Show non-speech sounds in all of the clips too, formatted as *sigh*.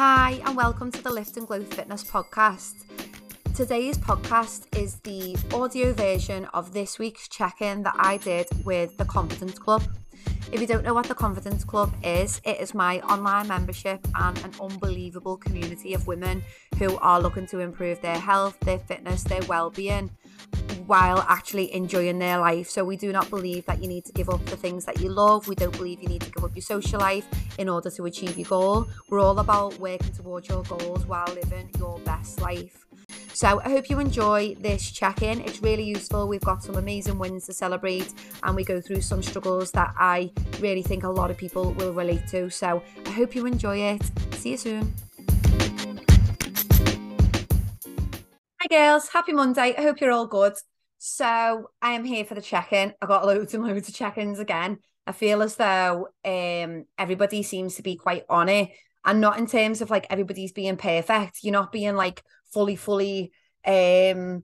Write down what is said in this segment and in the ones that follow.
Hi, and welcome to the Lift and Glow Fitness podcast. Today's podcast is the audio version of this week's check in that I did with the Confidence Club. If you don't know what the Confidence Club is, it is my online membership and an unbelievable community of women who are looking to improve their health, their fitness, their well-being while actually enjoying their life. So we do not believe that you need to give up the things that you love. We don't believe you need to give up your social life in order to achieve your goal. We're all about working towards your goals while living your best life. So I hope you enjoy this check in. It's really useful. We've got some amazing wins to celebrate and we go through some struggles that I really think a lot of people will relate to. So I hope you enjoy it. See you soon. Hi, girls. Happy Monday. I hope you're all good. So I am here for the check in. I got loads and loads of check ins again. I feel as though um, everybody seems to be quite on it and not in terms of like everybody's being perfect. You're not being like fully, fully um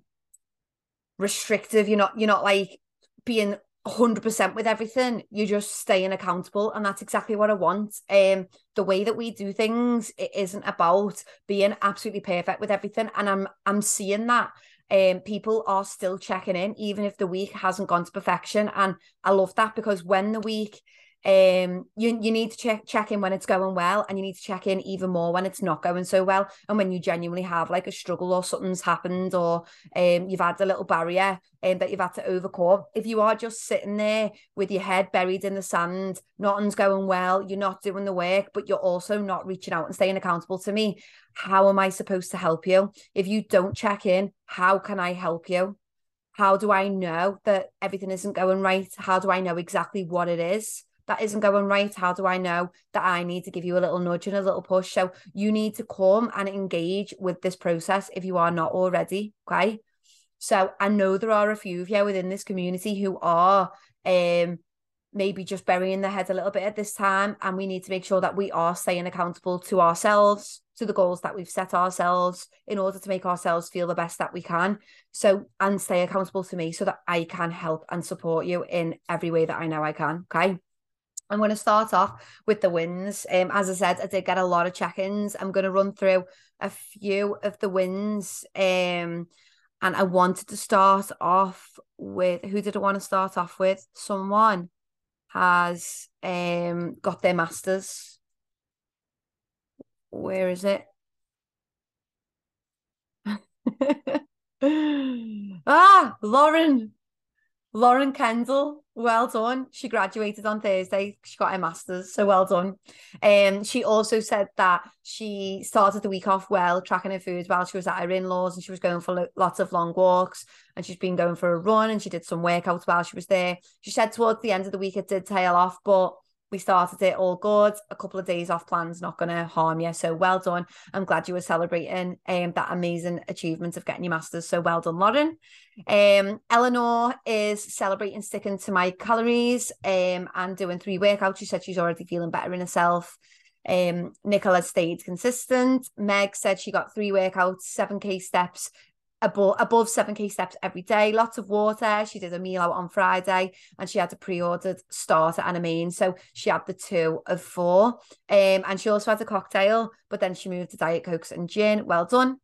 restrictive. You're not, you're not like being 100% with everything you're just staying accountable and that's exactly what i want um the way that we do things it isn't about being absolutely perfect with everything and i'm i'm seeing that um people are still checking in even if the week hasn't gone to perfection. And i love that because when the week um you you need to check check in when it's going well and you need to check in even more when it's not going so well and when you genuinely have like a struggle or something's happened or um you've had a little barrier um, that you've had to overcome. If you are just sitting there with your head buried in the sand nothing's going well you're not doing the work but you're also not reaching out and staying accountable to me how am i supposed to help you? If you don't check in how can i help you? How do i know that everything isn't going right? How do i know exactly what it is that isn't going right? How do I know that I need to give you a little nudge and a little push? So you need to come and engage with this process if you are not already. Okay. So I know there are a few of you within this community who are um maybe just burying their head a little bit at this time. And we need to make sure that we are staying accountable to ourselves, to the goals that we've set ourselves in order to make ourselves feel the best that we can. So, and stay accountable to me so that I can help and support you in every way that I know I can. Okay. I'm going to start off with the wins. Um, as I said, I did get a lot of check-ins. I'm going to run through a few of the wins. Um, and I wanted to start off with who did I want to start off with? Someone has um got their masters. Where is it? *laughs* ah, Lauren. Lauren Kendall, well done. She graduated on Thursday. She got her master's, so well done. And um, she also said that she started the week off well, tracking her food while she was at her in-laws, and she was going for lo- lots of long walks. And she's been going for a run, and she did some workouts while she was there. She said towards the end of the week it did tail off, but we started it all good. A couple of days off plan's not going to harm you. So well done. I'm glad you were celebrating um, that amazing achievement of getting your masters. So well done, Lauren. Um, Eleanor is celebrating sticking to my calories um, and doing three workouts. She said she's already feeling better in herself. Um, Nicola stayed consistent. Meg said she got three workouts, 7k steps, above above 7k steps every day lots of water she did a meal out on friday and she had a pre-ordered starter and a main so she had the two of four um and she also had a cocktail but then she moved to diet cokes and gin well done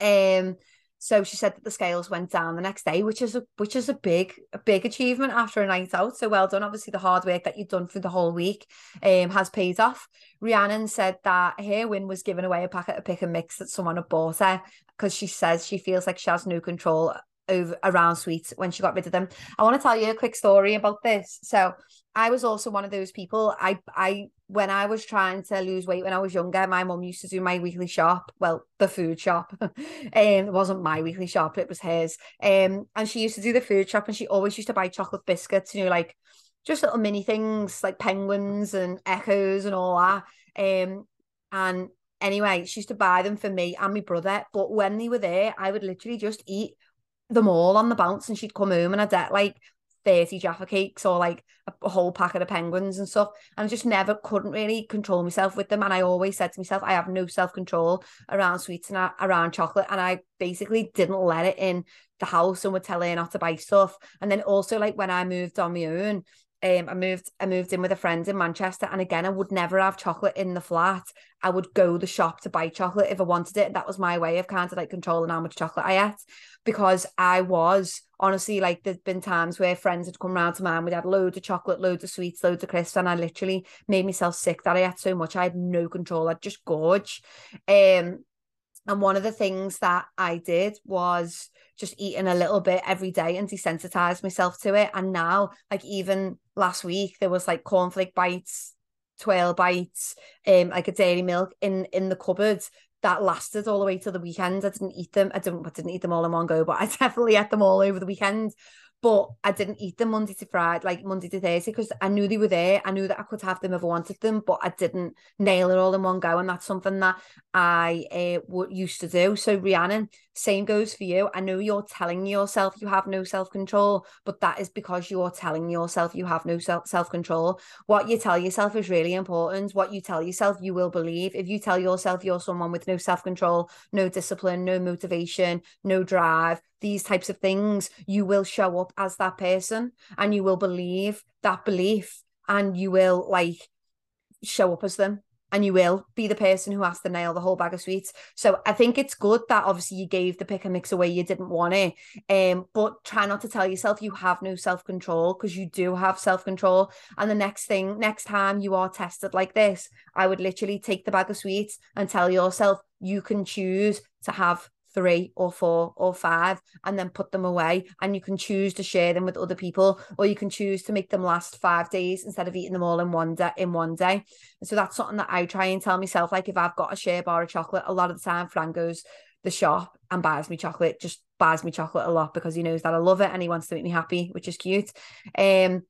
um so she said that the scales went down the next day, which is a which is a big a big achievement after a night out. So well done. Obviously, the hard work that you've done for the whole week um, has paid off. Rhiannon said that her win was giving away a packet of pick and mix that someone had bought her because she says she feels like she has no control over around sweets when she got rid of them. I want to tell you a quick story about this. So I was also one of those people. I I when I was trying to lose weight when I was younger, my mum used to do my weekly shop. Well, the food shop. *laughs* um, it wasn't my weekly shop, it was hers. Um, and she used to do the food shop and she always used to buy chocolate biscuits, you know, like just little mini things like penguins and echoes and all that. Um, and anyway, she used to buy them for me and my brother. But when they were there, I would literally just eat them all on the bounce and she'd come home and I'd get like 30 Jaffa cakes or like a, whole packet of penguins and stuff. And I just never couldn't really control myself with them. And I always said to myself, I have no self control around sweets and around chocolate. And I basically didn't let it in the house and would tell her not to buy stuff. And then also, like when I moved on my own, um, I moved I moved in with a friend in Manchester and again I would never have chocolate in the flat. I would go the shop to buy chocolate if I wanted it. That was my way of kind of like controlling how much chocolate I ate because I was honestly like there's been times where friends had come round to mine, we'd had loads of chocolate, loads of sweets, loads of crisps, and I literally made myself sick that I ate so much I had no control. I'd just gorge. Um and one of the things that I did was just eating a little bit every day and desensitized myself to it. And now, like even last week, there was like cornflake bites, twirl bites, um, like a dairy milk in in the cupboard that lasted all the way to the weekend. I didn't eat them. I didn't I didn't eat them all in one go, but I *laughs* definitely ate them all over the weekend. But I didn't eat them Monday to Friday, like Monday to Thursday, because I knew they were there. I knew that I could have them if I wanted them, but I didn't nail it all in one go. And that's something that I uh, used to do. So, Rhiannon, same goes for you. I know you're telling yourself you have no self control, but that is because you're telling yourself you have no self control. What you tell yourself is really important. What you tell yourself, you will believe. If you tell yourself you're someone with no self control, no discipline, no motivation, no drive, these types of things, you will show up as that person and you will believe that belief and you will like show up as them and you will be the person who has to nail the whole bag of sweets. So I think it's good that obviously you gave the pick and mix away you didn't want it. Um, but try not to tell yourself you have no self-control because you do have self-control. And the next thing, next time you are tested like this, I would literally take the bag of sweets and tell yourself you can choose to have three or four or five and then put them away. And you can choose to share them with other people or you can choose to make them last five days instead of eating them all in one day in one day. And so that's something that I try and tell myself like if I've got a share bar of chocolate a lot of the time Fran goes the shop and buys me chocolate just buys me chocolate a lot because he knows that I love it and he wants to make me happy which is cute. Um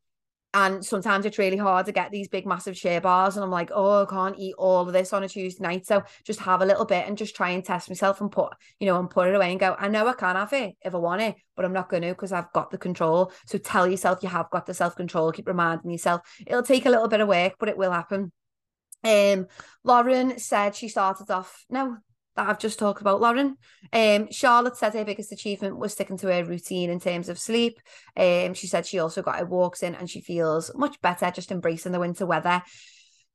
and sometimes it's really hard to get these big, massive share bars. And I'm like, oh, I can't eat all of this on a Tuesday night. So just have a little bit and just try and test myself and put, you know, and put it away and go, I know I can have it if I want it, but I'm not going to because I've got the control. So tell yourself you have got the self control. Keep reminding yourself. It'll take a little bit of work, but it will happen. Um, Lauren said she started off, no, that I've just talked about, Lauren. Um, Charlotte said her biggest achievement was sticking to her routine in terms of sleep. Um, she said she also got her walks in and she feels much better just embracing the winter weather.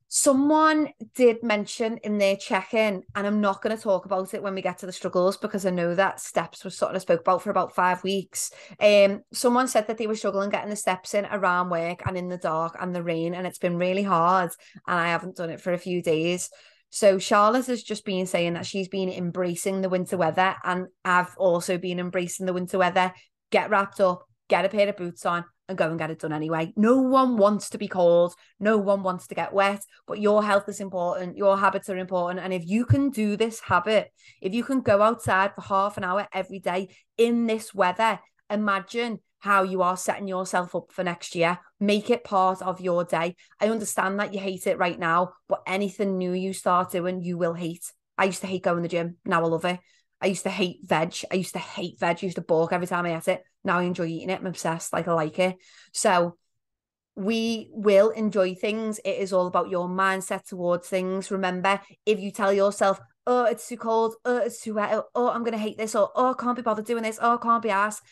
Someone did mention in their check-in, and I'm not going to talk about it when we get to the struggles because I know that steps was sort of spoke about for about five weeks. Um, someone said that they were struggling getting the steps in around work and in the dark and the rain, and it's been really hard. And I haven't done it for a few days. So Charlotte has just been saying that she's been embracing the winter weather, and I've also been embracing the winter weather. Get wrapped up, get a pair of boots on, and go and get it done anyway. No one wants to be cold, no one wants to get wet, but your health is important, your habits are important. And if you can do this habit, if you can go outside for half an hour every day in this weather, imagine how you are setting yourself up for next year. Make it part of your day. I understand that you hate it right now, but anything new you start doing, you will hate. I used to hate going to the gym. Now I love it. I used to hate veg. I used to hate veg. I used to balk every time I ate it. Now I enjoy eating it. I'm obsessed. Like I like it. So we will enjoy things. It is all about your mindset towards things. Remember, if you tell yourself, oh, it's too cold, oh, it's too wet, oh, I'm going to hate this, or oh, I can't be bothered doing this, oh, I can't be asked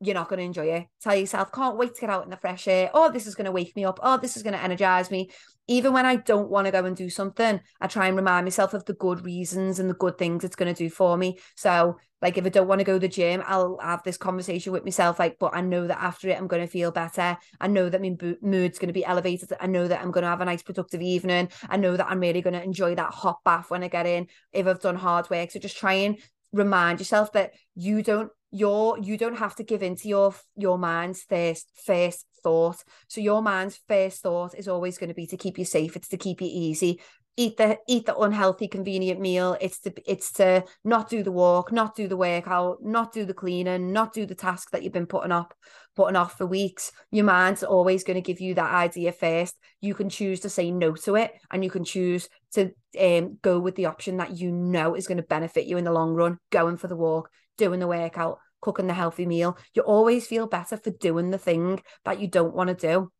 you're not going to enjoy it. Tell yourself, can't wait to get out in the fresh air. Oh, this is going to wake me up. Oh, this is going to energize me. Even when I don't want to go and do something, I try and remind myself of the good reasons and the good things it's going to do for me. So, like, if I don't want to go to the gym, I'll have this conversation with myself, like, but I know that after it, I'm going to feel better. I know that my mood's going to be elevated. I know that I'm going to have a nice, productive evening. I know that I'm really going to enjoy that hot bath when I get in if I've done hard work. So, just try and remind yourself that you don't your you don't have to give into your your mind's first first thought. So your mind's first thought is always going to be to keep you safe it's to keep you easy. Eat the eat the unhealthy convenient meal it's to it's to not do the walk not do the workout not do the cleaning not do the task that you've been putting up putting off for weeks. Your mind's always going to give you that idea first. You can choose to say no to it and you can choose to um, go with the option that you know is going to benefit you in the long run going for the walk doing the workout cooking the healthy meal you always feel better for doing the thing that you don't want to do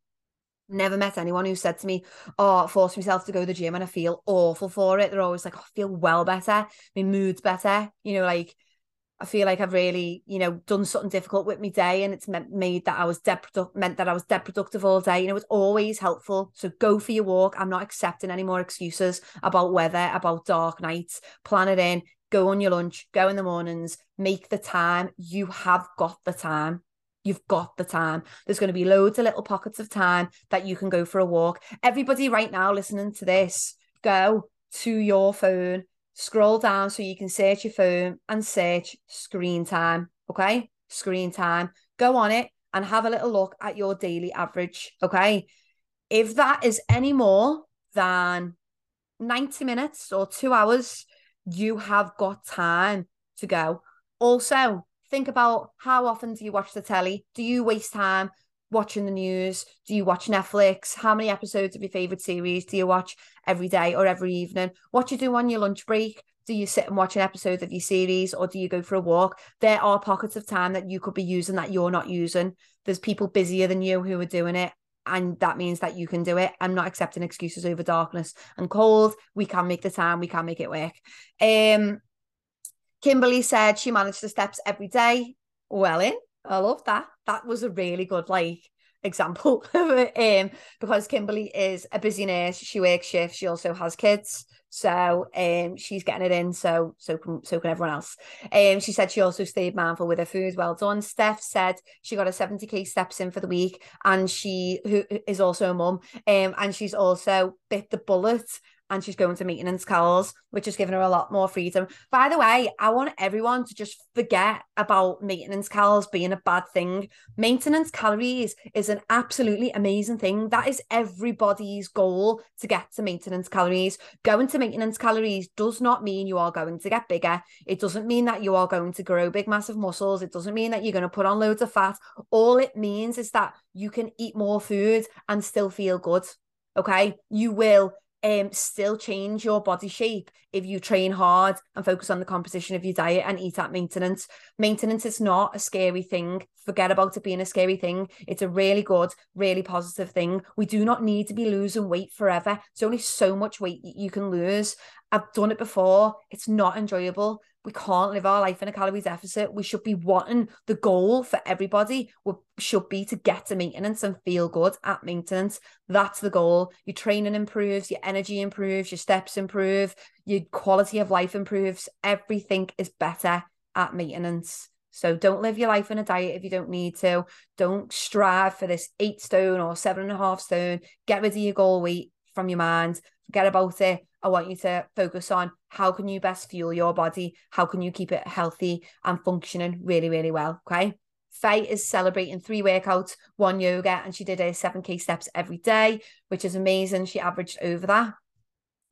Never met anyone who said to me, Oh, I forced myself to go to the gym and I feel awful for it. They're always like, oh, I feel well better. My mood's better. You know, like I feel like I've really, you know, done something difficult with my day and it's meant made that I was dead meant that I was dead productive all day. You know, it's always helpful. So go for your walk. I'm not accepting any more excuses about weather, about dark nights. Plan it in, go on your lunch, go in the mornings, make the time. You have got the time. You've got the time. There's going to be loads of little pockets of time that you can go for a walk. Everybody right now listening to this, go to your phone, scroll down so you can search your phone and search screen time. Okay. Screen time. Go on it and have a little look at your daily average. Okay. If that is any more than 90 minutes or two hours, you have got time to go. Also, think about how often do you watch the telly? Do you waste time watching the news? Do you watch Netflix? How many episodes of your favorite series do you watch every day or every evening? What you do on your lunch break? Do you sit and watch an episode of your series or do you go for a walk? There are pockets of time that you could be using that you're not using. There's people busier than you who are doing it. And that means that you can do it. I'm not accepting excuses over darkness and cold. We can make the time, we can make it work. Um, Kimberly said she managed the steps every day. Well, in I love that. That was a really good like example *laughs* um because Kimberly is a busy nurse she works shifts she also has kids so um she's getting it in so so can so can everyone else. Um she said she also stayed mindful with her food. Well done. Steph said she got a 70k steps in for the week and she who is also a mum um and she's also bit the bullet and she's going to maintenance calories, which has given her a lot more freedom. By the way, I want everyone to just forget about maintenance calories being a bad thing. Maintenance calories is an absolutely amazing thing. That is everybody's goal to get to maintenance calories. Going to maintenance calories does not mean you are going to get bigger. It doesn't mean that you are going to grow big, massive muscles. It doesn't mean that you're going to put on loads of fat. All it means is that you can eat more food and still feel good. Okay. You will um, still change your body shape if you train hard and focus on the composition of your diet and eat at maintenance. Maintenance is not a scary thing. Forget about it being a scary thing. It's a really good, really positive thing. We do not need to be losing weight forever. It's only so much weight you can lose. I've done it before. It's not enjoyable we can't live our life in a calorie deficit. We should be wanting the goal for everybody should be to get to maintenance and feel good at maintenance. That's the goal. Your training improves, your energy improves, your steps improve, your quality of life improves. Everything is better at maintenance. So don't live your life in a diet if you don't need to. Don't strive for this eight stone or seven and a half stone. Get rid of your goal weight from your mind. Forget about it. I want you to focus on how can you best fuel your body? How can you keep it healthy and functioning really, really well? Okay. Faye is celebrating three workouts, one yoga, and she did a 7K steps every day, which is amazing. She averaged over that.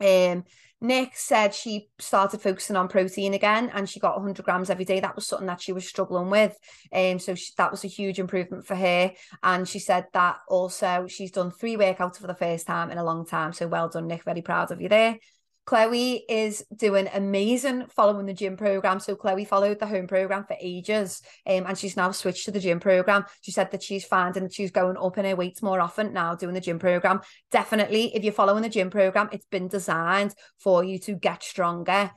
Um, Nick said she started focusing on protein again and she got 100 grams every day. That was something that she was struggling with. Um, so she, that was a huge improvement for her. And she said that also she's done three workouts for the first time in a long time. So well done, Nick. Very proud of you there. Chloe is doing amazing following the gym program. So Chloe followed the home program for ages, um, and she's now switched to the gym program. She said that she's finding that she's going up in her weights more often now doing the gym program. Definitely, if you're following the gym program, it's been designed for you to get stronger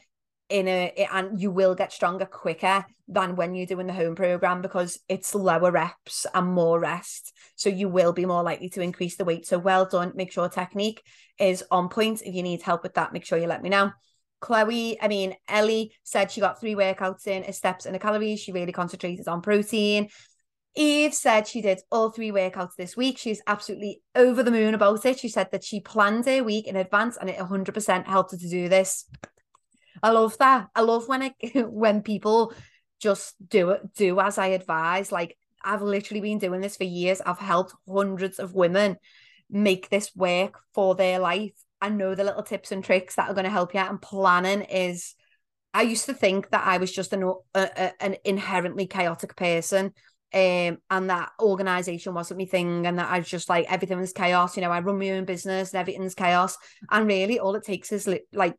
in a and you will get stronger quicker than when you're doing the home program because it's lower reps and more rest so you will be more likely to increase the weight so well done make sure technique is on point if you need help with that make sure you let me know Chloe, I mean, Ellie said she got three workouts in, a steps and a calories. She really concentrated on protein. Eve said she did all three workouts this week. She's absolutely over the moon about it. She said that she planned her week in advance and it 100% helped her to do this. I love that. I love when it *laughs* when people just do it, do as I advise. Like I've literally been doing this for years. I've helped hundreds of women make this work for their life. I know the little tips and tricks that are going to help you out. And planning is. I used to think that I was just an a, an inherently chaotic person, um, and that organization wasn't my thing, and that I was just like everything was chaos. You know, I run my own business and everything's chaos. And really, all it takes is li- like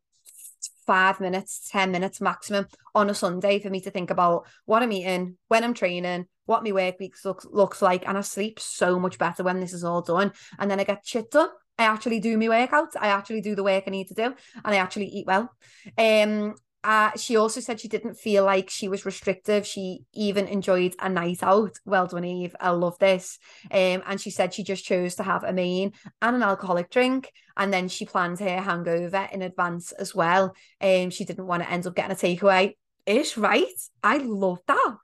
five minutes, 10 minutes maximum on a Sunday for me to think about what I'm eating, when I'm training, what my work week looks, looks like. And I sleep so much better when this is all done. And then I get shit done. I actually do my workouts. I actually do the work I need to do and I actually eat well. Um, uh, she also said she didn't feel like she was restrictive. She even enjoyed a night out. Well done, Eve. I love this. Um, and she said she just chose to have a main and an alcoholic drink. And then she planned her hangover in advance as well. Um, she didn't want to end up getting a takeaway. Ish, right? I love that.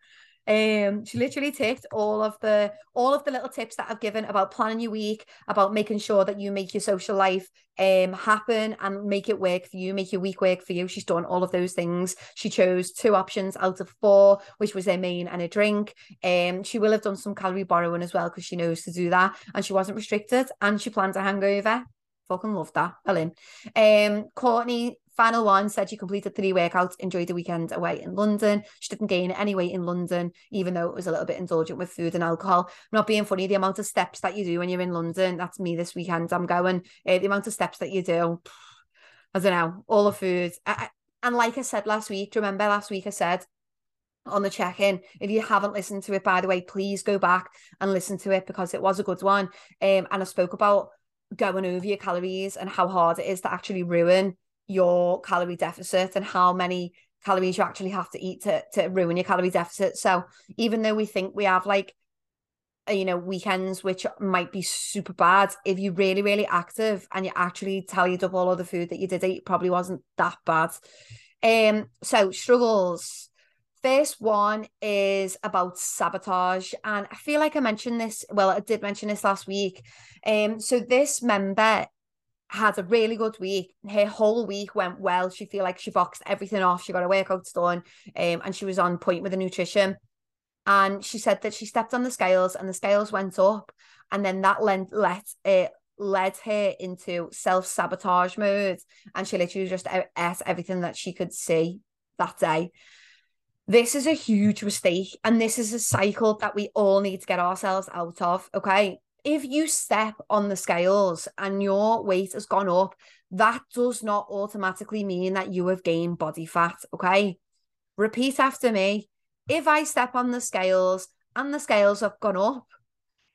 Um, she literally ticked all of the all of the little tips that I've given about planning your week, about making sure that you make your social life um happen and make it work for you, make your week work for you. She's done all of those things. She chose two options out of four, which was a main and a drink. Um, she will have done some calorie borrowing as well because she knows to do that, and she wasn't restricted, and she planned a hangover. Fucking love that, Ellen. Um, Courtney Final one said she completed three workouts, enjoyed the weekend away in London. She didn't gain any weight in London, even though it was a little bit indulgent with food and alcohol. Not being funny, the amount of steps that you do when you're in London, that's me this weekend. I'm going, uh, the amount of steps that you do, I don't know, all the food. I, and like I said last week, remember last week I said on the check in. If you haven't listened to it, by the way, please go back and listen to it because it was a good one. Um, and I spoke about going over your calories and how hard it is to actually ruin your calorie deficit and how many calories you actually have to eat to, to ruin your calorie deficit. So even though we think we have like uh, you know weekends which might be super bad if you're really really active and you actually tallied up all of the food that you did eat probably wasn't that bad. Um so struggles. First one is about sabotage and i feel like i mentioned this well i did mention this last week. Um so this member had a really good week. Her whole week went well. She feel like she boxed everything off. She got her workouts done, um, and she was on point with the nutrition. And she said that she stepped on the scales, and the scales went up, and then that lent, let it led her into self sabotage mode, and she literally just ate everything that she could see that day. This is a huge mistake, and this is a cycle that we all need to get ourselves out of. Okay, if you step on the scales and your weight has gone up, that does not automatically mean that you have gained body fat. Okay. Repeat after me. If I step on the scales and the scales have gone up,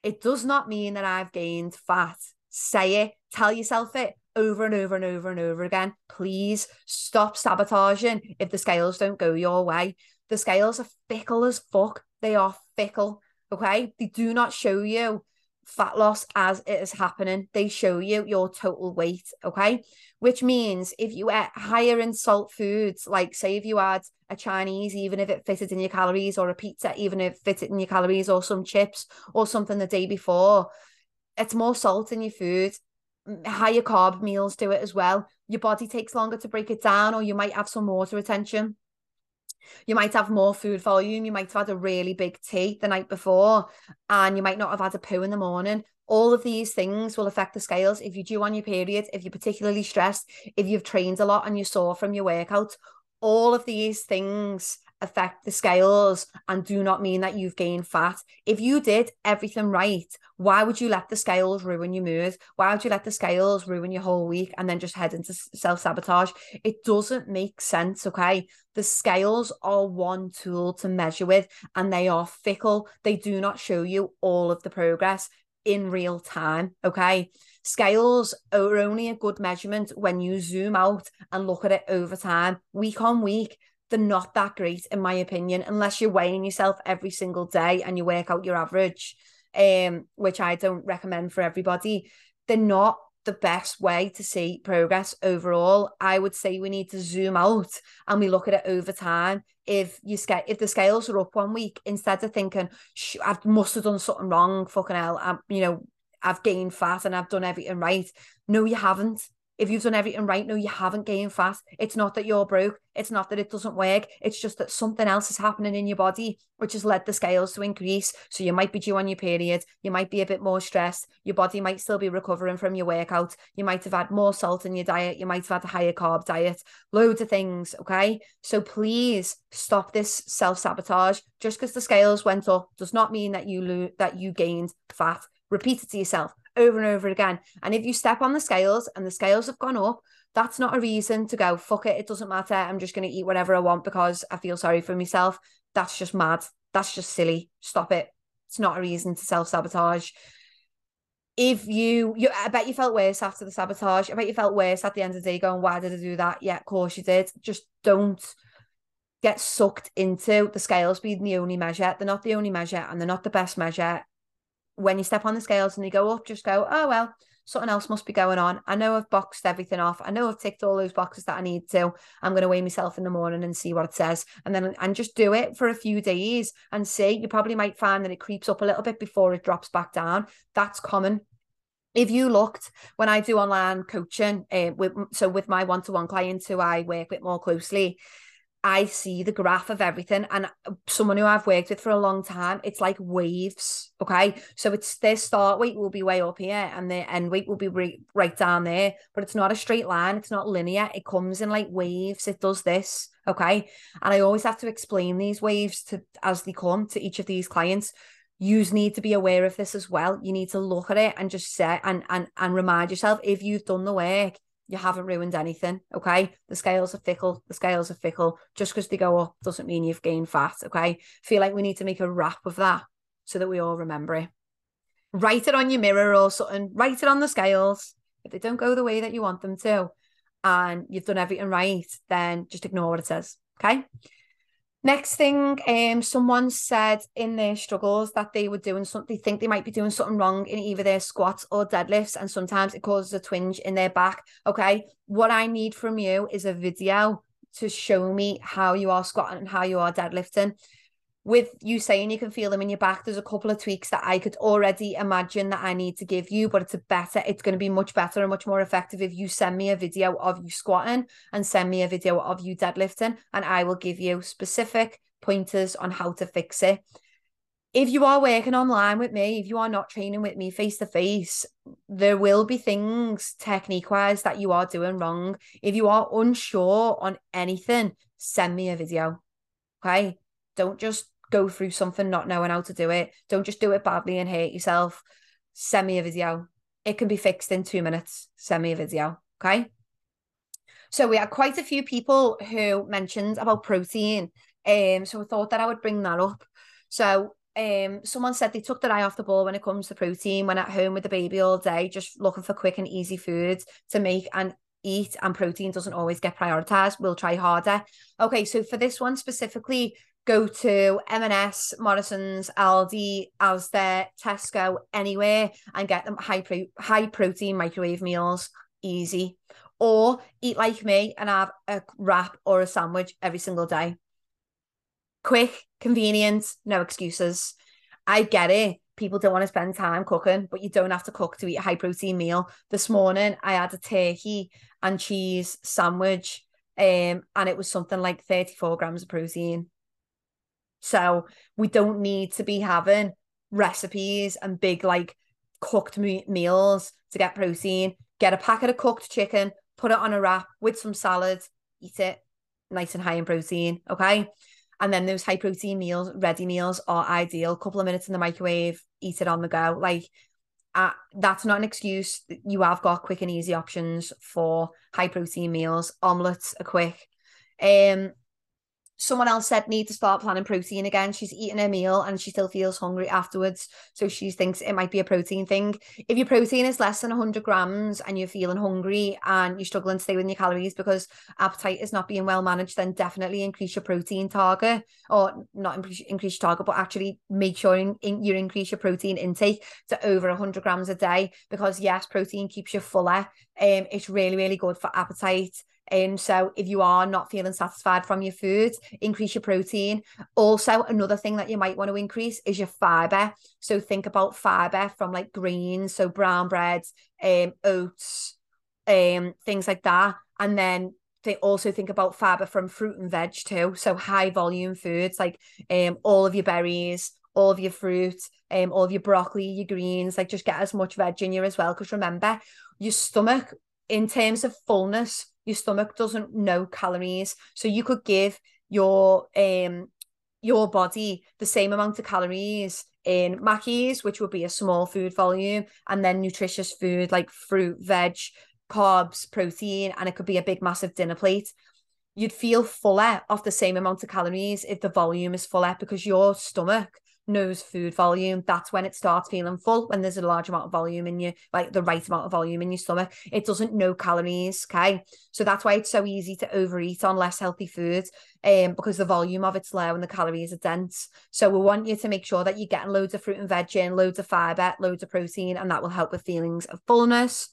it does not mean that I've gained fat. Say it, tell yourself it over and over and over and over again. Please stop sabotaging if the scales don't go your way. The scales are fickle as fuck. They are fickle. Okay. They do not show you fat loss as it is happening. They show you your total weight, okay? Which means if you eat higher in salt foods, like say if you add a Chinese, even if it fitted in your calories, or a pizza, even if it fitted in your calories, or some chips or something the day before, it's more salt in your food. Higher carb meals do it as well. Your body takes longer to break it down, or you might have some water retention. You might have more food volume. You might have had a really big tea the night before, and you might not have had a poo in the morning. All of these things will affect the scales. If you're due on your period, if you're particularly stressed, if you've trained a lot and you saw from your workout, all of these things affect the scales and do not mean that you've gained fat. If you did everything right, why would you let the scales ruin your mood? Why would you let the scales ruin your whole week and then just head into self sabotage? It doesn't make sense, okay? The scales are one tool to measure with and they are fickle. They do not show you all of the progress in real time, okay? Scales are only a good measurement when you zoom out and look at it over time, week on week they're not that great in my opinion unless you're weighing yourself every single day and you work out your average um which I don't recommend for everybody they're not the best way to see progress overall. I would say we need to zoom out and we look at it over time. If you scale if the scales are up one week instead of thinking I must have done something wrong fucking hell I'm you know I've gained fat and I've done everything right no you haven't if you've done everything right, no, you haven't gained fat. It's not that you're broke. It's not that it doesn't work. It's just that something else is happening in your body, which has led the scales to increase. So you might be due on your period. You might be a bit more stressed. Your body might still be recovering from your workout. You might have had more salt in your diet. You might have had a higher carb diet. Loads of things. Okay. So please stop this self sabotage. Just because the scales went up does not mean that you lo- that you gained fat. Repeat it to yourself over and over again. And if you step on the scales and the scales have gone up, that's not a reason to go, fuck it, it doesn't matter. I'm just going to eat whatever I want because I feel sorry for myself. That's just mad. That's just silly. Stop it. It's not a reason to self sabotage. if you, you, I bet you felt worse after the sabotage. I bet you felt worse at the end of the day going, why did I do that? Yeah, of course you did. Just don't get sucked into the scales being the only measure. They're not the only measure and they're not the best measure. When you step on the scales and they go up, just go, oh, well, something else must be going on. I know I've boxed everything off. I know I've ticked all those boxes that I need to. I'm going to weigh myself in the morning and see what it says. And then and just do it for a few days and see. You probably might find that it creeps up a little bit before it drops back down. That's common. If you looked when I do online coaching, uh, with so with my one-to-one clients who I work with more closely, I see the graph of everything. And uh, someone who I've worked with for a long time, it's like waves. Okay. So it's their start weight will be way up here and their end weight will be right, right down there. But it's not a straight line. It's not linear. It comes in like waves. It does this. Okay. And I always have to explain these waves to as they come to each of these clients. You need to be aware of this as well. You need to look at it and just say and and and remind yourself if you've done the work you haven't ruined anything. Okay. The scales are fickle. The scales are fickle. Just because they go up doesn't mean you've gained fat. Okay. Feel like we need to make a rap of that so that we all remember it. Write it on your mirror or something. Write it on the scales. If they don't go the way that you want them to, and you've done everything right, then just ignore what it says. Okay. Next thing, um, someone said in their struggles that they were doing something, they think they might be doing something wrong in either their squats or deadlifts, and sometimes it causes a twinge in their back. Okay, what I need from you is a video to show me how you are squatting and how you are deadlifting with you saying you can feel them in your back, there's a couple of tweaks that I could already imagine that I need to give you, but it's a better, it's going to be much better and much more effective if you send me a video of you squatting and send me a video of you deadlifting, and I will give you specific pointers on how to fix it. If you are working online with me, if you are not training with me face to face, there will be things technique wise that you are doing wrong. If you are unsure on anything, send me a video. Okay don't just go through something not knowing how to do it. Don't just do it badly and hate yourself. Send me a video. It can be fixed in two minutes. Send me a video. Okay. So we had quite a few people who mentioned about protein. Um, so I thought that I would bring that up. So um, someone said they took their eye off the ball when it comes to protein, when at home with the baby all day, just looking for quick and easy foods to make and eat, and protein doesn't always get prioritized. We'll try harder. Okay, so for this one specifically, go to M&S, Morrison's, Aldi, Asda, Tesco, anywhere and get them high pro- high protein microwave meals easy. Or eat like me and have a wrap or a sandwich every single day. Quick, convenient, no excuses. I get it. People don't want to spend time cooking, but you don't have to cook to eat a high protein meal. This morning I had a turkey and cheese sandwich um, and it was something like 34 grams of protein so we don't need to be having recipes and big like cooked me- meals to get protein. Get a packet of cooked chicken, put it on a wrap with some salad, eat it nice and high in protein. Okay. And then those high protein meals, ready meals are ideal. Couple of minutes in the microwave, eat it on the go. Like uh, that's not an excuse. You have got quick and easy options for high protein meals. Omelets are quick. Um, someone else said need to start planning protein again. She's eating her meal and she still feels hungry afterwards. So she thinks it might be a protein thing. If your protein is less than 100 grams and you're feeling hungry and you're struggling to stay within your calories because appetite is not being well managed, then definitely increase your protein target or not increase, your target, but actually make sure in, in, you increase your protein intake to over 100 grams a day because yes, protein keeps you fuller. Um, it's really, really good for appetite um, so if you are not feeling satisfied from your food, increase your protein. Also, another thing that you might want to increase is your fiber. So think about fiber from like greens, so brown breads, um, oats, um, things like that. And then they also think about fiber from fruit and veg too. So high volume foods like um all of your berries, all of your fruit, um, all of your broccoli, your greens, like just get as much veg in you as well. Because remember, your stomach, in terms of fullness, your stomach doesn't know calories. So you could give your um your body the same amount of calories in Mackies, which would be a small food volume, and then nutritious food like fruit, veg, carbs, protein, and it could be a big, massive dinner plate. You'd feel fuller of the same amount of calories if the volume is fuller because your stomach knows food volume. That's when it starts feeling full, when there's a large amount of volume in you, like the right amount of volume in your stomach. It doesn't know calories. Okay. So that's why it's so easy to overeat on less healthy foods um, because the volume of it's low and the calories are dense. So we want you to make sure that you're getting loads of fruit and veg in, loads of fiber, loads of protein, and that will help with feelings of fullness.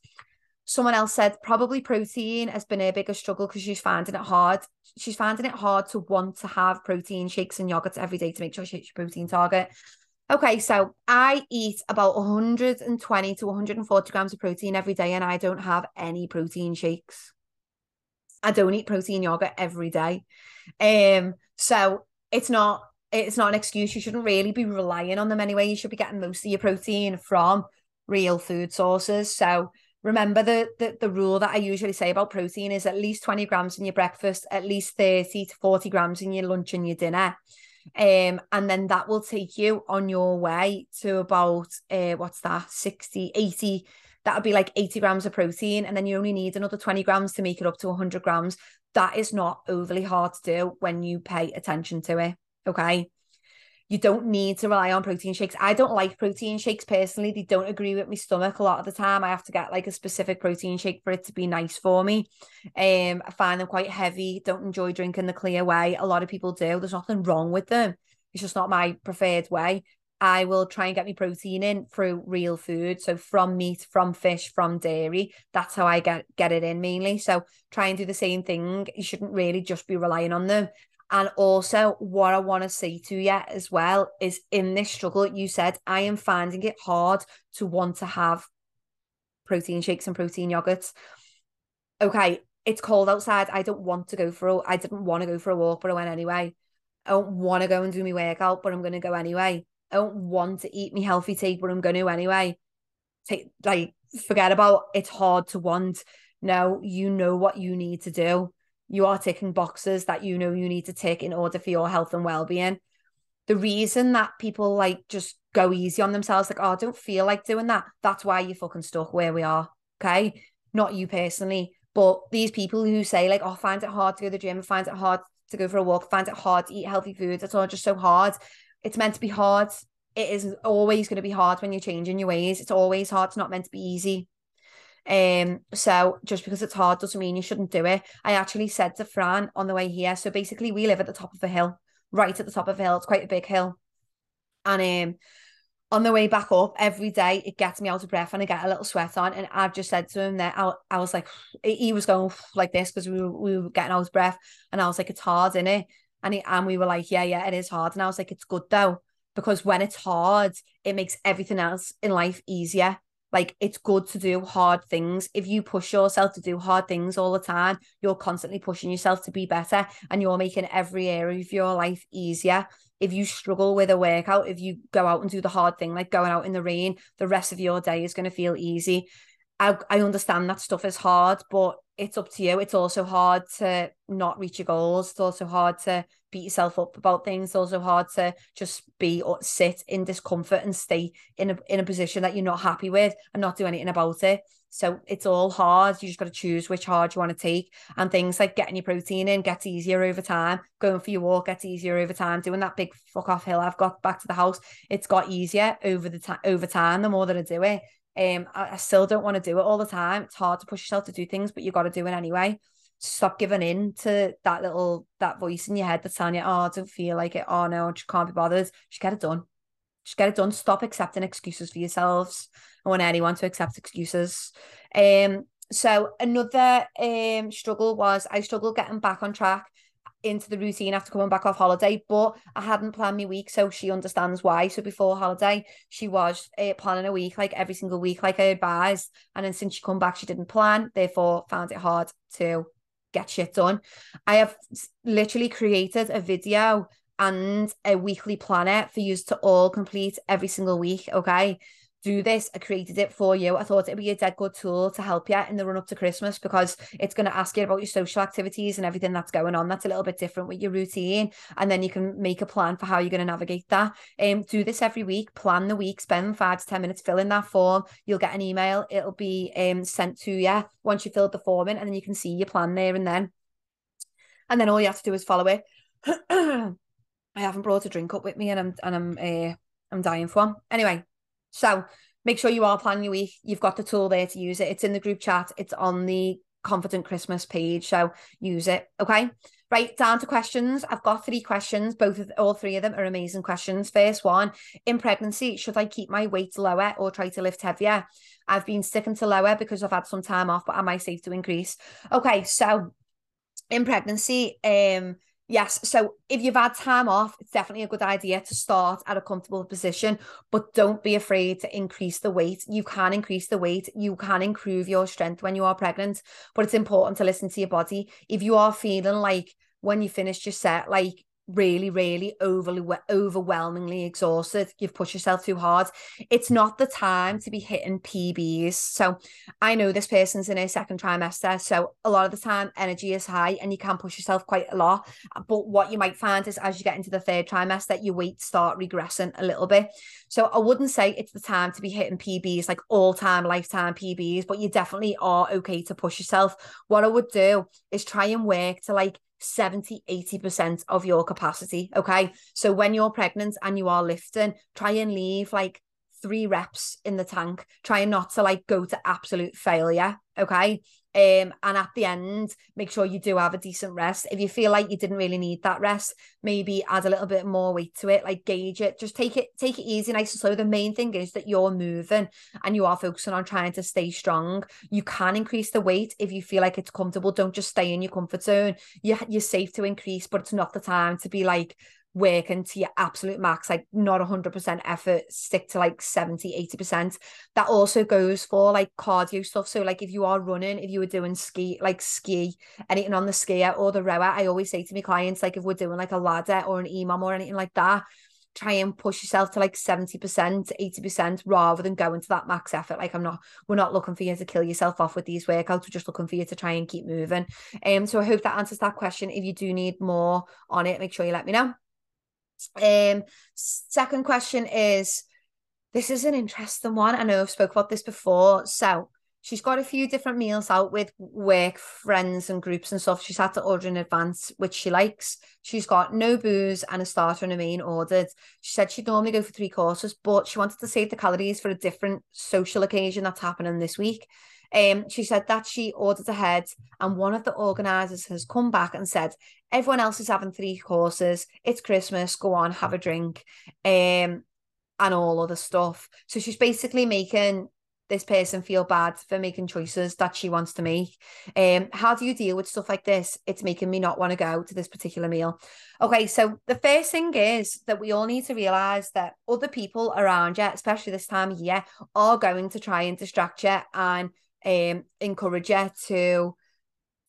Someone else said probably protein has been a bigger struggle because she's finding it hard. She's finding it hard to want to have protein shakes and yogurts every day to make sure she hits your protein target. Okay, so I eat about 120 to 140 grams of protein every day, and I don't have any protein shakes. I don't eat protein yogurt every day. Um, so it's not it's not an excuse. You shouldn't really be relying on them anyway. You should be getting most of your protein from real food sources. So remember the, the the rule that I usually say about protein is at least 20 grams in your breakfast, at least 30 to 40 grams in your lunch and your dinner. Um, and then that will take you on your way to about uh, what's that? 60 80 that would be like 80 grams of protein and then you only need another 20 grams to make it up to 100 grams. That is not overly hard to do when you pay attention to it okay you don't need to rely on protein shakes. I don't like protein shakes personally. They don't agree with my stomach a lot of the time. I have to get like a specific protein shake for it to be nice for me. Um, I find them quite heavy. Don't enjoy drinking the clear way. A lot of people do. There's nothing wrong with them. It's just not my preferred whey. I will try and get my protein in through real food. So from meat, from fish, from dairy. That's how I get get it in mainly. So try and do the same thing. You shouldn't really just be relying on them. And also, what I want to say to you as well is in this struggle, you said, I am finding it hard to want to have protein shakes and protein yogurts. Okay, it's cold outside. I don't want to go for a, I didn't want to go for a walk, but I went anyway. I don't want to go and do my workout, but I'm going to go anyway. I don't want to eat me healthy tea, but I'm going to anyway. Take like forget about it's hard to want. No, you know what you need to do you are ticking boxes that you know you need to tick in order for your health and well-being. The reason that people like just go easy on themselves like oh I don't feel like doing that that's why you're fucking stuck where we are okay? Not you personally but these people who say like oh find it hard to go to the gym find it hard to go for a walk find it hard to eat healthy foods it's all just so hard. It's meant to be hard. It is always going to be hard when you're changing your ways. It's always hard. It's not meant to be easy um, so just because it's hard doesn't mean you shouldn't do it. I actually said to Fran on the way here. So basically, we live at the top of a hill, right at the top of a hill. It's quite a big hill, and um, on the way back up every day, it gets me out of breath and I get a little sweat on. And I've just said to him that I, I was like, he was going like this because we were, we were getting out of breath, and I was like, it's hard, isn't it? And he, and we were like, yeah, yeah, it is hard. And I was like, it's good though because when it's hard, it makes everything else in life easier like it's good to do hard things. If you push yourself to do hard things all the time, you're constantly pushing yourself to be better and you're making every area of your life easier. If you struggle with a workout, if you go out and do the hard thing, like going out in the rain, the rest of your day is going to feel easy. I, I understand that stuff is hard, but it's up to you. It's also hard to not reach your goals. It's also hard to beat yourself up about things. It's also hard to just be or sit in discomfort and stay in a in a position that you're not happy with and not do anything about it. So it's all hard. You just got to choose which hard you want to take. And things like getting your protein in gets easier over time. Going for your walk gets easier over time. Doing that big fuck off hill I've got back to the house, it's got easier over the time over time. The more that I do it, um, I, I still don't want to do it all the time. It's hard to push yourself to do things, but you got to do it anyway. Stop giving in to that little that voice in your head that's telling you, "Oh, I don't feel like it. Oh no, I just can't be bothered." Just get it done. Just get it done. Stop accepting excuses for yourselves. I want anyone to accept excuses. Um. So another um struggle was I struggled getting back on track into the routine after coming back off holiday, but I hadn't planned my week, so she understands why. So before holiday, she was uh, planning a week, like every single week, like I advised. And then since she come back, she didn't plan, therefore found it hard to get shit done. I have literally created a video and a weekly planner for you to all complete every single week. Okay do this. I created it for you. I thought it'd be a dead good tool to help you in the run up to Christmas because it's going to ask you about your social activities and everything that's going on. That's a little bit different with your routine. And then you can make a plan for how you're going to navigate that. Um, do this every week, plan the week, spend five to 10 minutes filling that form. You'll get an email. It'll be um, sent to you once you filled the form in, and then you can see your plan there and then. And then all you have to do is follow it. *clears throat* I haven't brought a drink up with me and I'm and I'm uh, I'm dying for one. Anyway, so make sure you are planning your week. You've got the tool there to use it. It's in the group chat. It's on the Confident Christmas page. So use it. Okay. Right, down to questions. I've got three questions. Both of all three of them are amazing questions. First one, in pregnancy, should I keep my weight lower or try to lift heavier? I've been sticking to lower because I've had some time off, but am I safe to increase? Okay, so in pregnancy, um, Yes. So if you've had time off, it's definitely a good idea to start at a comfortable position, but don't be afraid to increase the weight. You can increase the weight, you can improve your strength when you are pregnant, but it's important to listen to your body. If you are feeling like when you finish your set, like really, really overly overwhelmingly exhausted, you've pushed yourself too hard. It's not the time to be hitting PBs. So I know this person's in a second trimester. So a lot of the time energy is high and you can push yourself quite a lot. But what you might find is as you get into the third trimester, your weight start regressing a little bit. So I wouldn't say it's the time to be hitting PBs like all time lifetime PBs, but you definitely are okay to push yourself. What I would do is try and work to like 70 80% of your capacity okay? So when you're pregnant and you are lifting try and leave like three reps in the tank. Trying not to like go to absolute failure okay um, and at the end, make sure you do have a decent rest. If you feel like you didn't really need that rest, maybe add a little bit more weight to it, like gauge it. Just take it, take it easy, nice and slow. The main thing is that you're moving and you are focusing on trying to stay strong. You can increase the weight if you feel like it's comfortable. Don't just stay in your comfort zone. You, you're safe to increase, but it's not the time to be like working to your absolute max, like not 100% effort, stick to like 70, 80%. That also goes for like cardio stuff. So, like if you are running, if you were doing ski, like ski, anything on the SkiErg or the rower, I always say to my clients, like if we're doing like a ladder or an EMOM or anything like that, try and push yourself to like 70%, 80% rather than going to that max effort. Like I'm not, we're not looking for you to kill yourself off with these workouts. We're just looking for you to try and keep moving. Um, so I hope that answers that question. If you do need more on it, make sure you let me know. Um, second question is this is an interesting one. I know I've spoke about this before. So she's got a few different meals out with work friends and groups and stuff. She's had to order in advance, which she likes. She's got no booze and a starter and a main ordered. She said she'd normally go for three courses, but she wanted to save the calories for a different social occasion that's happening this week. Um, she said that she ordered ahead, and one of the organisers has come back and said, Everyone else is having three courses. It's Christmas. Go on, have a drink, um, and all other stuff. So she's basically making this person feel bad for making choices that she wants to make. Um, how do you deal with stuff like this? It's making me not want to go to this particular meal. Okay, so the first thing is that we all need to realize that other people around you, especially this time of year, are going to try and distract you and um, encourage you to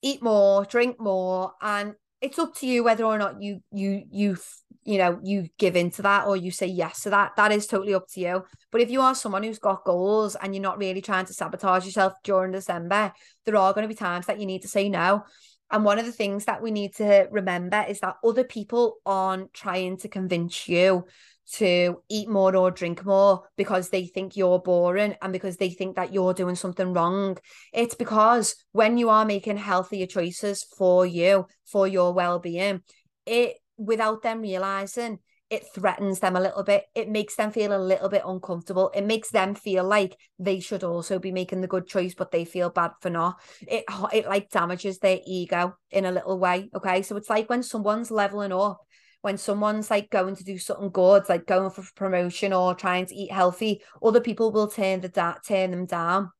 eat more, drink more, and it's up to you whether or not you you you you know you give into that or you say yes to that. That is totally up to you. But if you are someone who's got goals and you're not really trying to sabotage yourself during december there are going to be times that you need to say no and one of the things that we need to remember is that other people aren't trying to convince you to eat more or drink more because they think you're boring and because they think that you're doing something wrong. It's because when you are making healthier choices for you, for your well-being, it without them realizing it threatens them a little bit. It makes them feel a little bit uncomfortable. It makes them feel like they should also be making the good choice, but they feel bad for not. It it like damages their ego in a little way. Okay. So it's like when someone's leveling up when someone's like going to do something good, like going for promotion or trying to eat healthy, other people will turn the da- turn them down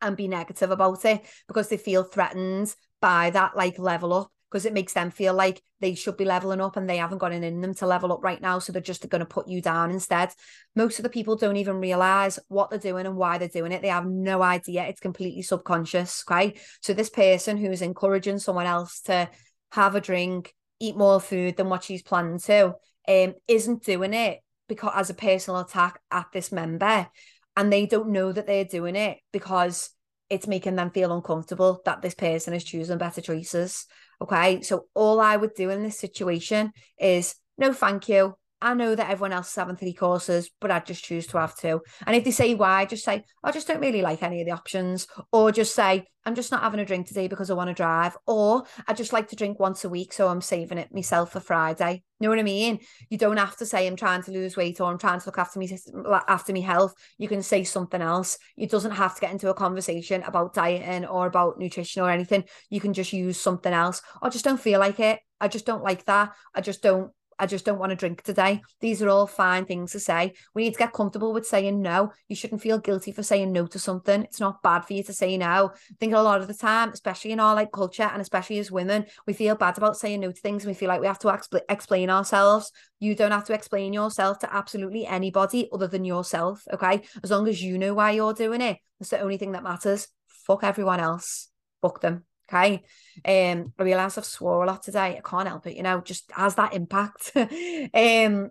and be negative about it because they feel threatened by that like level up because it makes them feel like they should be leveling up and they haven't got it in them to level up right now. So they're just going to put you down instead. Most of the people don't even realize what they're doing and why they're doing it. They have no idea. It's completely subconscious. Okay. So this person who's encouraging someone else to have a drink, eat more food than what she's planning to, um, isn't doing it because as a personal attack at this member, and they don't know that they're doing it because it's making them feel uncomfortable that this person is choosing better choices. Okay, so all I would do in this situation is no, thank you. I know that everyone else is having three courses, but I just choose to have two. And if they say why, just say, I just don't really like any of the options. Or just say, I'm just not having a drink today because I want to drive. Or I just like to drink once a week, so I'm saving it myself for Friday. You know what I mean? You don't have to say I'm trying to lose weight or I'm trying to look after me after me health. You can say something else. It doesn't have to get into a conversation about dieting or about nutrition or anything. You can just use something else. I just don't feel like it. I just don't like that. I just don't I just don't want to drink today. These are all fine things to say. We need to get comfortable with saying no. You shouldn't feel guilty for saying no to something. It's not bad for you to say no. I think a lot of the time, especially in our like culture and especially as women, we feel bad about saying no to things. And we feel like we have to exp- explain ourselves. You don't have to explain yourself to absolutely anybody other than yourself. Okay. As long as you know why you're doing it, that's the only thing that matters. Fuck everyone else. Fuck them. Okay. Um, I realise I've swore a lot today. I can't help it, you know, just has that impact. *laughs* um,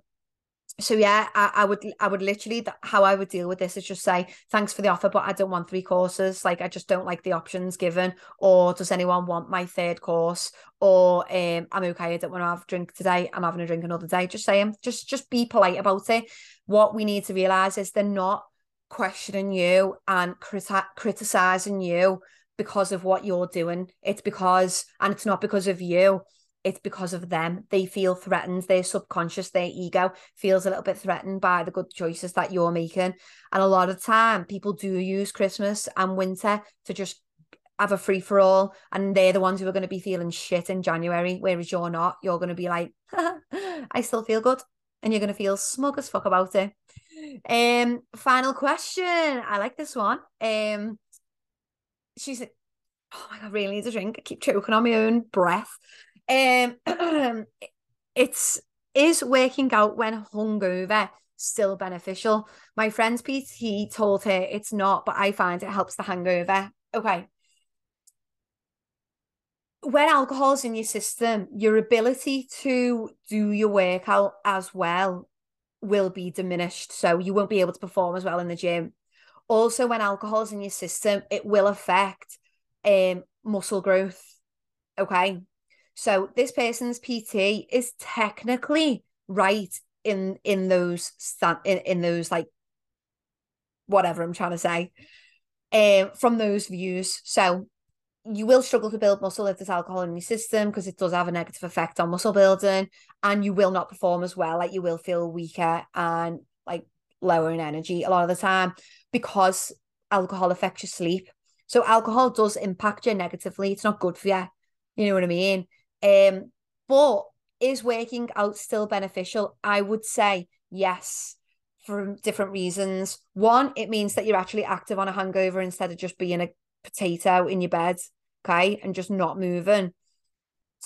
so yeah, I, I, would I would literally how I would deal with this is just say thanks for the offer, but I don't want three courses. Like I just don't like the options given. Or does anyone want my third course? Or um, I'm okay. I don't want to have a drink today. I'm having a drink another day. Just saying, just just be polite about it. What we need to realize is they're not questioning you and criti- criticizing you because of what you're doing. It's because, and it's not because of you, it's because of them. They feel threatened. Their subconscious, their ego feels a little bit threatened by the good choices that you're making. And a lot of time, people do use Christmas and winter to just have a free for all. And they're the ones who are going to be feeling shit in January, whereas you're not. You're going to be like, *laughs* I still feel good. And you're going to feel smug as fuck about it. Um, final question. I like this one. Um, she's like, oh my god, really need a drink. I keep choking on my own breath. Um, *clears throat* it's is working out when hungover still beneficial? My friend's PT told her it's not, but I find it helps the hangover. Okay. When alcohol's in your system, your ability to do your workout as well will be diminished. So you won't be able to perform as well in the gym also when alcohol's in your system it will affect um muscle growth okay? So this person's pt is technically right in in those stand in, in those like whatever i'm trying to say um from those views. So you will struggle to build muscle if there's alcohol in your system because it does have a negative effect on muscle building and you will not perform as well like you will feel weaker and lower in energy a lot of the time because alcohol affects your sleep. So alcohol does impact you negatively. It's not good for you. You know what I mean? Um, but is working out still beneficial? I would say yes, for different reasons. One, it means that you're actually active on a hangover instead of just being a potato in your bed, okay, and just not moving.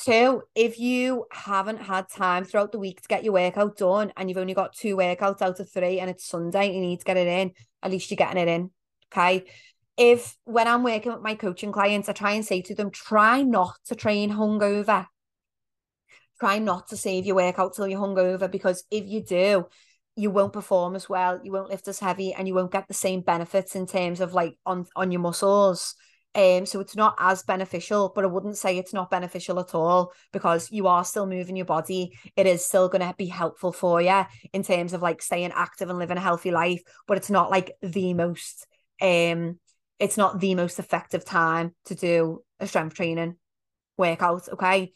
Two, if you haven't had time throughout the week to get your workout done and you've only got two workouts out of three and it's Sunday, you need to get it in, at least you're getting it in. Okay. If when I'm working with my coaching clients, I try and say to them, try not to train hungover. Try not to save your workout till you're hungover because if you do, you won't perform as well, you won't lift as heavy, and you won't get the same benefits in terms of like on on your muscles. Um, so it's not as beneficial, but I wouldn't say it's not beneficial at all because you are still moving your body. It is still going to be helpful for you in terms of like staying active and living a healthy life, but it's not like the most um it's not the most effective time to do a strength training workout. Okay.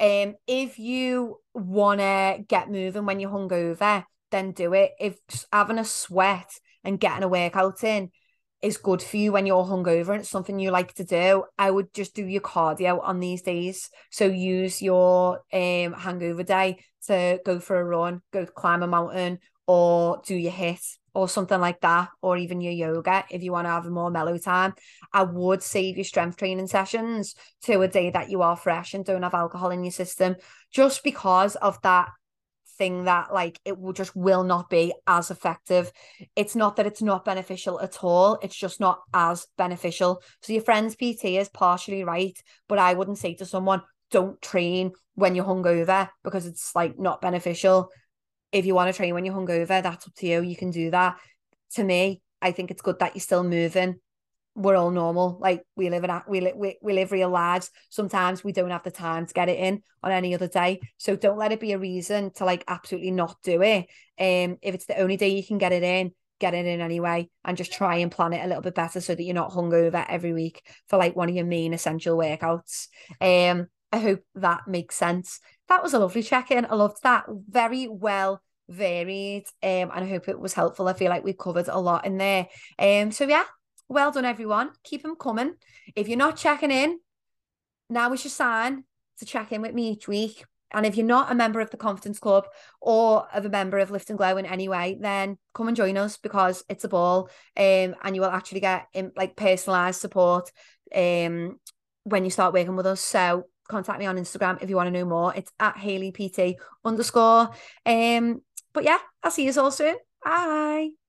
Um, if you wanna get moving when you're hungover, then do it. If having a sweat and getting a workout in is good for you when you're hungover and it's something you like to do, I would just do your cardio on these days. So use your um hangover day to go for a run, go climb a mountain, or do your HIIT or something like that, or even your yoga if you want to have a more mellow time. I would save your strength training sessions to a day that you are fresh and don't have alcohol in your system, just because of that thing that like it will just will not be as effective. It's not that it's not beneficial at all, it's just not as beneficial. So your friend's PT is partially right, but I wouldn't say to someone, don't train when you're hungover because it's like not beneficial. If you want to train when you're hungover, that's up to you. You can do that. To me, I think it's good that you're still moving we're all normal. Like we live in we, live we, we live real lives. Sometimes we don't have the time to get it in on any other day. So don't let it be a reason to like absolutely not do it. Um, if it's the only day you can get it in, get it in anyway, and just try and plan it a little bit better so that you're not hungover every week for like one of your main essential workouts. Um, I hope that makes sense. That was a lovely check-in. I loved that. Very well varied. Um, and I hope it was helpful. I feel like we covered a lot in there. Um, so yeah, well done, everyone. Keep them coming. If you're not checking in, now is your sign to check in with me each week. And if you're not a member of the Confidence Club or of a member of Lift and Glow in any way, then come and join us because it's a ball. Um, and you will actually get in, like personalized support um when you start working with us. So contact me on Instagram if you want to know more. It's at Hayley PT underscore. Um, but yeah, I'll see you all soon. Bye.